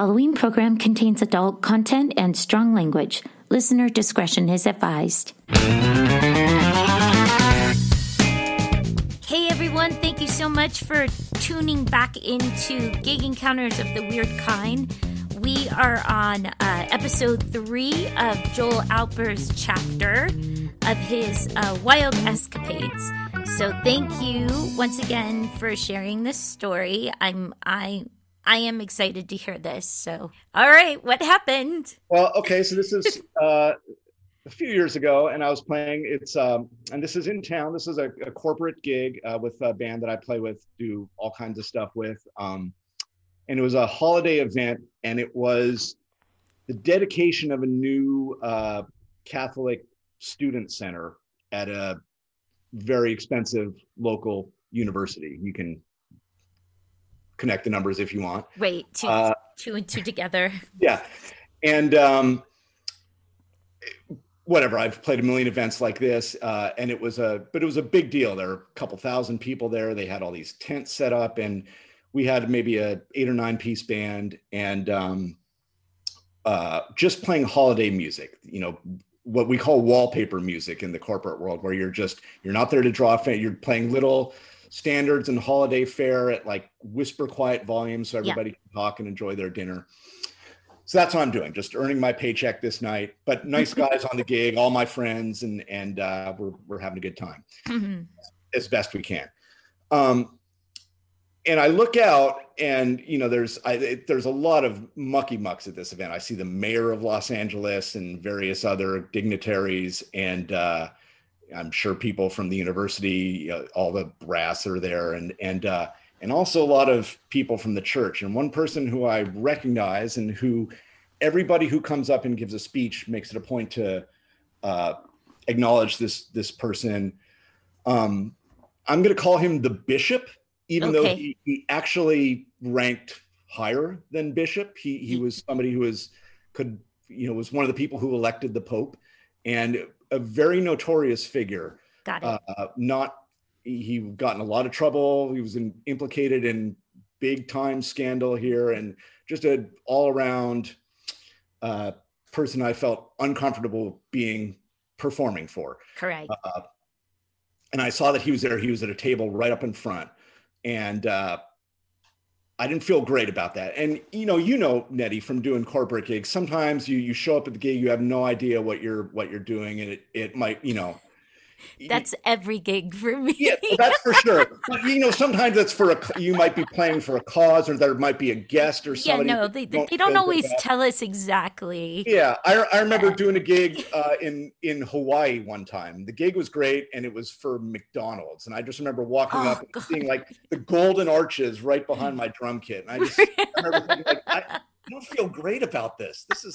following program contains adult content and strong language. Listener discretion is advised. Hey everyone, thank you so much for tuning back into Gig Encounters of the Weird Kind. We are on uh, episode three of Joel Alpers' chapter of his uh, wild escapades. So thank you once again for sharing this story. I'm I I am excited to hear this. So all right, what happened? Well, okay, so this is uh, a few years ago, and I was playing. It's um, and this is in town. This is a, a corporate gig uh, with a band that I play with, do all kinds of stuff with. Um, and it was a holiday event, and it was the dedication of a new uh, Catholic student center at a very expensive local university. You can connect the numbers if you want. Wait, two, uh, two and two together. Yeah, and um, whatever. I've played a million events like this, uh, and it was a, but it was a big deal. There were a couple thousand people there. They had all these tents set up, and we had maybe a eight or nine piece band, and um, uh, just playing holiday music. You know, what we call wallpaper music in the corporate world, where you're just you're not there to draw. A fan, you're playing little standards and holiday fare at like whisper quiet volume, so everybody yeah. can talk and enjoy their dinner. So that's what I'm doing, just earning my paycheck this night. But nice guys on the gig, all my friends, and and uh, we're we're having a good time mm-hmm. as best we can. Um, and I look out, and you know, there's I, it, there's a lot of mucky mucks at this event. I see the mayor of Los Angeles and various other dignitaries, and uh, I'm sure people from the university, uh, all the brass are there, and and uh, and also a lot of people from the church. And one person who I recognize, and who everybody who comes up and gives a speech makes it a point to uh, acknowledge this this person. Um, I'm going to call him the bishop even okay. though he, he, actually ranked higher than bishop he he was somebody who was could you know was one of the people who elected the pope and a very notorious figure got it. Uh, not he got in a lot of trouble. He was in, implicated in big time scandal here and just a all around uh, person i felt uncomfortable being performing for. Correct. Uh, and i saw that he was there. He was at a table right up in front. And uh, I didn't feel great about that. And you know, you know, Nettie from doing corporate gigs. Sometimes you you show up at the gig, you have no idea what you're what you're doing, and it it might you know that's every gig for me. yeah, that's for sure. But, you know, sometimes that's for a you might be playing for a cause, or there might be a guest or somebody. Yeah, no, they, don't, they don't always tell us exactly. Yeah, I, I remember doing a gig uh, in in Hawaii one time. The gig was great, and it was for McDonald's, and I just remember walking oh, up and God. seeing like the golden arches right behind my drum kit, and I just I remember thinking like I, I don't feel great about this. This is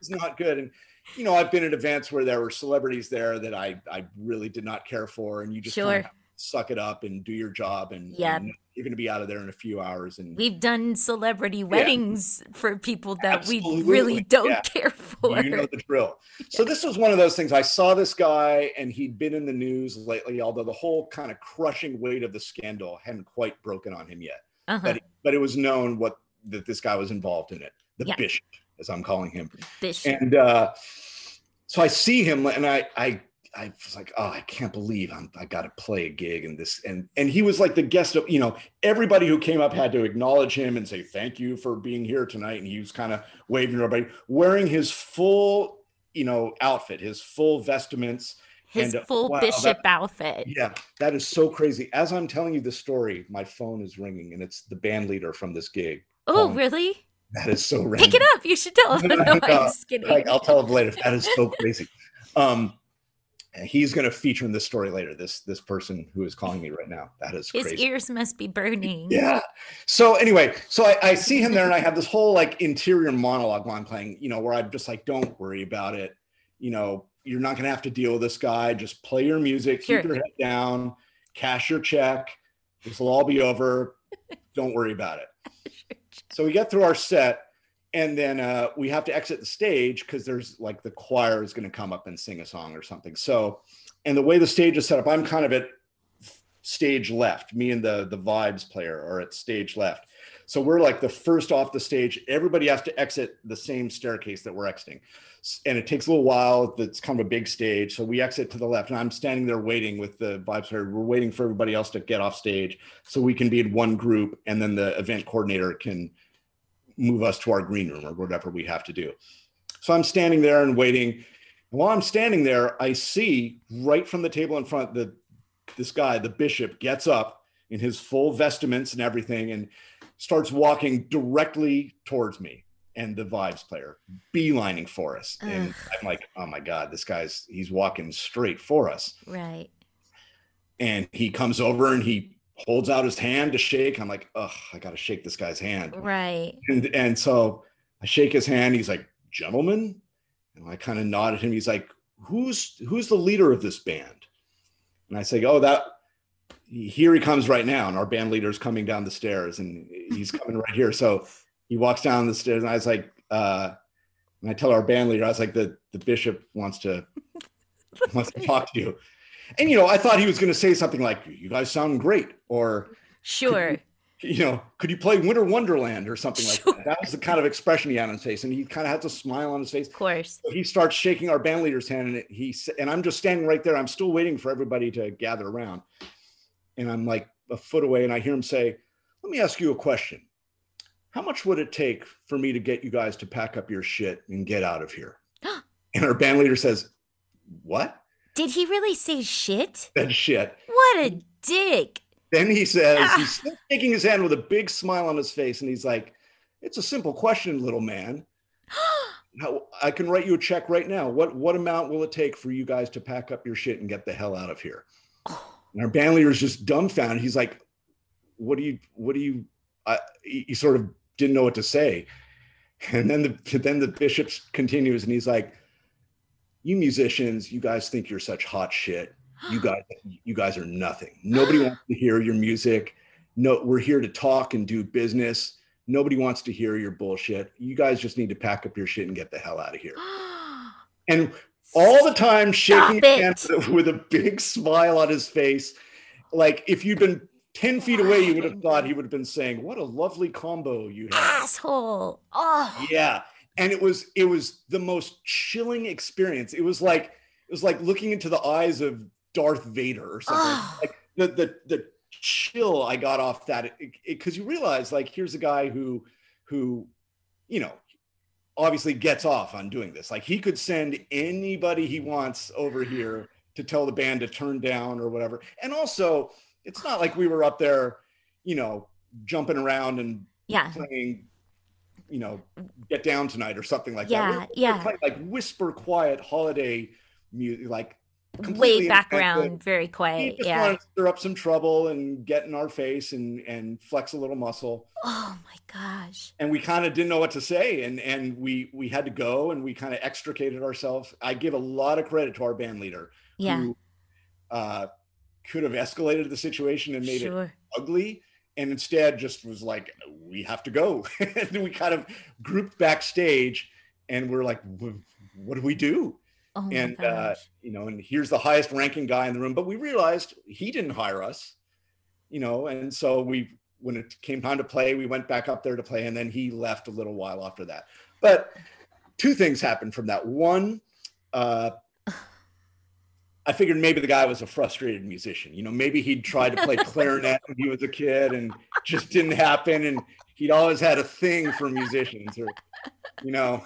this is not good, and you know, I've been at events where there were celebrities there that I I really did not care for, and you just sure. kind of suck it up and do your job, and yeah, you're going to be out of there in a few hours. And we've done celebrity weddings yeah. for people that Absolutely. we really don't yeah. care for. You know the drill. Yeah. So this was one of those things. I saw this guy, and he'd been in the news lately, although the whole kind of crushing weight of the scandal hadn't quite broken on him yet. Uh-huh. But but it was known what that this guy was involved in it. The bishop as I'm calling him. Bishop. And uh, so I see him, and I, I, I was like, oh, I can't believe I'm, I got to play a gig in this. And and he was like the guest of, you know, everybody who came up had to acknowledge him and say thank you for being here tonight. And he was kind of waving everybody, wearing his full, you know, outfit, his full vestments. His and, uh, full wow, bishop that, outfit. Yeah, that is so crazy. As I'm telling you the story, my phone is ringing, and it's the band leader from this gig. Oh, really? That is so random. Pick it up. You should tell him. no, I'm just kidding. Like, I'll tell him later. That is so crazy. Um, he's going to feature in this story later. This this person who is calling me right now. That is his crazy. ears must be burning. Yeah. So anyway, so I, I see him there, and I have this whole like interior monologue while I'm playing. You know, where I'm just like, don't worry about it. You know, you're not going to have to deal with this guy. Just play your music, sure. keep your head down, cash your check. This will all be over. don't worry about it. So we get through our set, and then uh, we have to exit the stage because there's like the choir is going to come up and sing a song or something. So, and the way the stage is set up, I'm kind of at stage left. Me and the the vibes player are at stage left. So we're like the first off the stage. Everybody has to exit the same staircase that we're exiting. And it takes a little while. It's kind of a big stage. So we exit to the left, and I'm standing there waiting with the vibes. We're waiting for everybody else to get off stage so we can be in one group, and then the event coordinator can move us to our green room or whatever we have to do. So I'm standing there and waiting. While I'm standing there, I see right from the table in front the this guy, the bishop, gets up in his full vestments and everything and starts walking directly towards me and the vibes player beelining for us. Ugh. And I'm like, oh my God, this guy's he's walking straight for us. Right. And he comes over and he holds out his hand to shake. I'm like, oh, I gotta shake this guy's hand. Right. And and so I shake his hand. He's like, gentlemen. And I kind of nod at him. He's like, who's who's the leader of this band? And I say, oh, that here he comes right now. And our band leader is coming down the stairs and he's coming right here. So he walks down the stairs and I was like, uh, and I tell our band leader, I was like, the, the bishop wants to, wants to talk to you. And, you know, I thought he was going to say something like, you guys sound great. Or sure. You know, could you play Winter Wonderland or something like sure. that? That was the kind of expression he had on his face, and he kind of had a smile on his face. Of course, so he starts shaking our band leader's hand, and he and I'm just standing right there. I'm still waiting for everybody to gather around, and I'm like a foot away, and I hear him say, "Let me ask you a question. How much would it take for me to get you guys to pack up your shit and get out of here?" and our band leader says, "What?" Did he really say shit? That shit. What a dick. Then he says, ah. he's still shaking his hand with a big smile on his face, and he's like, It's a simple question, little man. How, I can write you a check right now. What what amount will it take for you guys to pack up your shit and get the hell out of here? Oh. And our band leader is just dumbfounded. He's like, "What do you? What do you?" He, he sort of didn't know what to say. And then the then the bishop continues, and he's like, "You musicians, you guys think you're such hot shit you guys you guys are nothing nobody wants to hear your music no we're here to talk and do business nobody wants to hear your bullshit you guys just need to pack up your shit and get the hell out of here and all the time shaking hands with a big smile on his face. Like if you'd been 10 feet away you would have thought he would have been saying what a lovely combo you have asshole. Oh yeah. And it was it was the most chilling experience. It was like it was like looking into the eyes of Darth Vader or something. Oh. Like the the the chill I got off that because you realize like here's a guy who who you know obviously gets off on doing this. Like he could send anybody he wants over here to tell the band to turn down or whatever. And also, it's not like we were up there, you know, jumping around and yeah. playing, you know, get down tonight or something like yeah, that. We're, yeah, we're like whisper quiet holiday music, like way background, very quiet. Yeah. wanted to stir up some trouble and get in our face and and flex a little muscle. Oh my gosh. And we kind of didn't know what to say. And and we we had to go and we kind of extricated ourselves. I give a lot of credit to our band leader. Yeah. Who, uh, could have escalated the situation and made sure. it ugly. And instead just was like, we have to go. and we kind of grouped backstage and we're like, what do we do? Oh and uh, you know, and here's the highest ranking guy in the room. But we realized he didn't hire us, you know, and so we when it came time to play, we went back up there to play, and then he left a little while after that. But two things happened from that. One, uh, I figured maybe the guy was a frustrated musician. You know, maybe he'd tried to play clarinet when he was a kid and just didn't happen. And he'd always had a thing for musicians, or you know,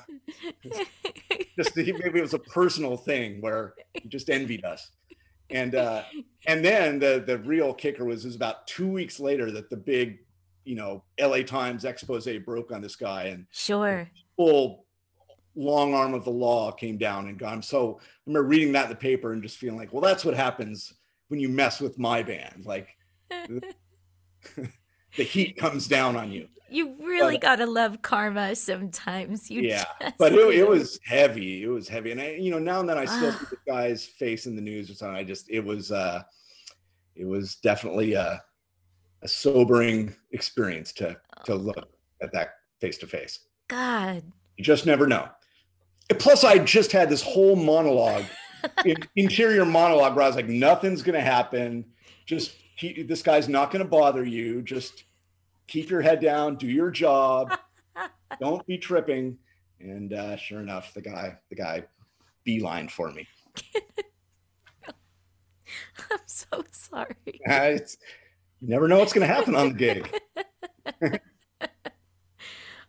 just maybe it was a personal thing where he just envied us. And uh, and then the the real kicker was was about two weeks later that the big, you know, LA Times expose broke on this guy and sure full long arm of the law came down and gone. So I remember reading that in the paper and just feeling like, well, that's what happens when you mess with my band. Like the heat comes down on you you really but, gotta love karma sometimes. You yeah, but it, it, was heavy. It was heavy, and I, you know, now and then I still see the guy's face in the news or something. I just, it was, uh it was definitely a, a sobering experience to to oh. look at that face to face. God, you just never know. Plus, I just had this whole monologue, interior monologue, where I was like, "Nothing's gonna happen. Just he, this guy's not gonna bother you. Just." keep your head down, do your job, don't be tripping. And uh, sure enough, the guy, the guy beeline for me. I'm so sorry. Uh, you never know what's going to happen on the gig.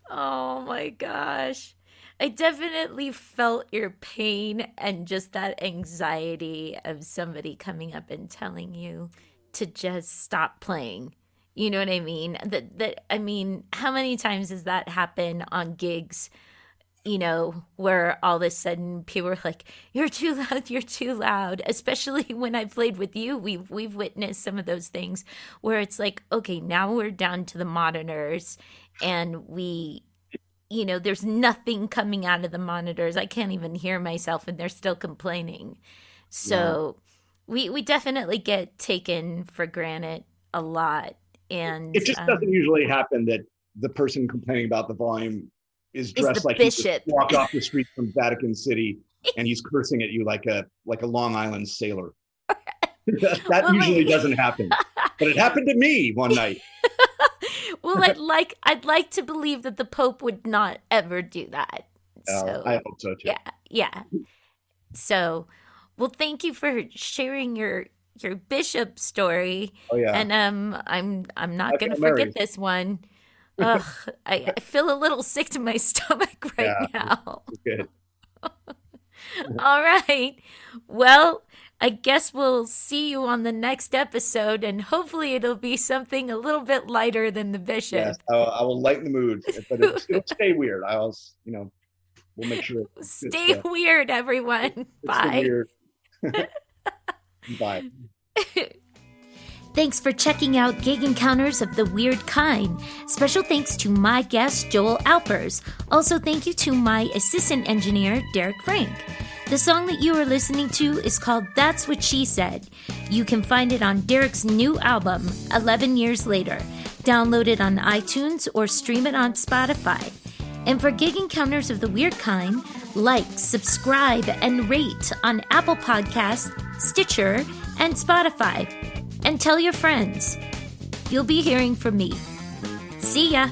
oh my gosh. I definitely felt your pain and just that anxiety of somebody coming up and telling you to just stop playing. You know what I mean? That that I mean, how many times does that happen on gigs? You know, where all of a sudden people are like, "You're too loud, you're too loud." Especially when I played with you, we've we've witnessed some of those things where it's like, okay, now we're down to the monitors, and we you know, there's nothing coming out of the monitors. I can't even hear myself and they're still complaining. So yeah. We we definitely get taken for granted a lot. And it just um, doesn't usually happen that the person complaining about the volume is dressed is like bishop. he walked off the street from Vatican City and he's cursing at you like a like a Long Island sailor. that well, usually like... doesn't happen. But it happened to me one night well, I'd like I'd like to believe that the Pope would not ever do that. So, I hope so too. Yeah, yeah. So, well, thank you for sharing your your bishop story. Oh yeah. And um, I'm I'm not gonna forget this one. Ugh, I, I, feel a little sick to my stomach right yeah, now. Good. All right. Well, I guess we'll see you on the next episode, and hopefully it'll be something a little bit lighter than the bishop. Yes, I, I will lighten the mood, but it'll, it'll stay weird. I'll, you know, we'll make sure. Stay uh, weird, everyone. Bye. Weird. Bye. Thanks for checking out Gig Encounters of the Weird Kind. Special thanks to my guest, Joel Alpers. Also, thank you to my assistant engineer, Derek Frank. The song that you are listening to is called That's What She Said. You can find it on Derek's new album, 11 Years Later. Download it on iTunes or stream it on Spotify. And for gig encounters of the weird kind, like, subscribe, and rate on Apple Podcasts, Stitcher, and Spotify. And tell your friends. You'll be hearing from me. See ya!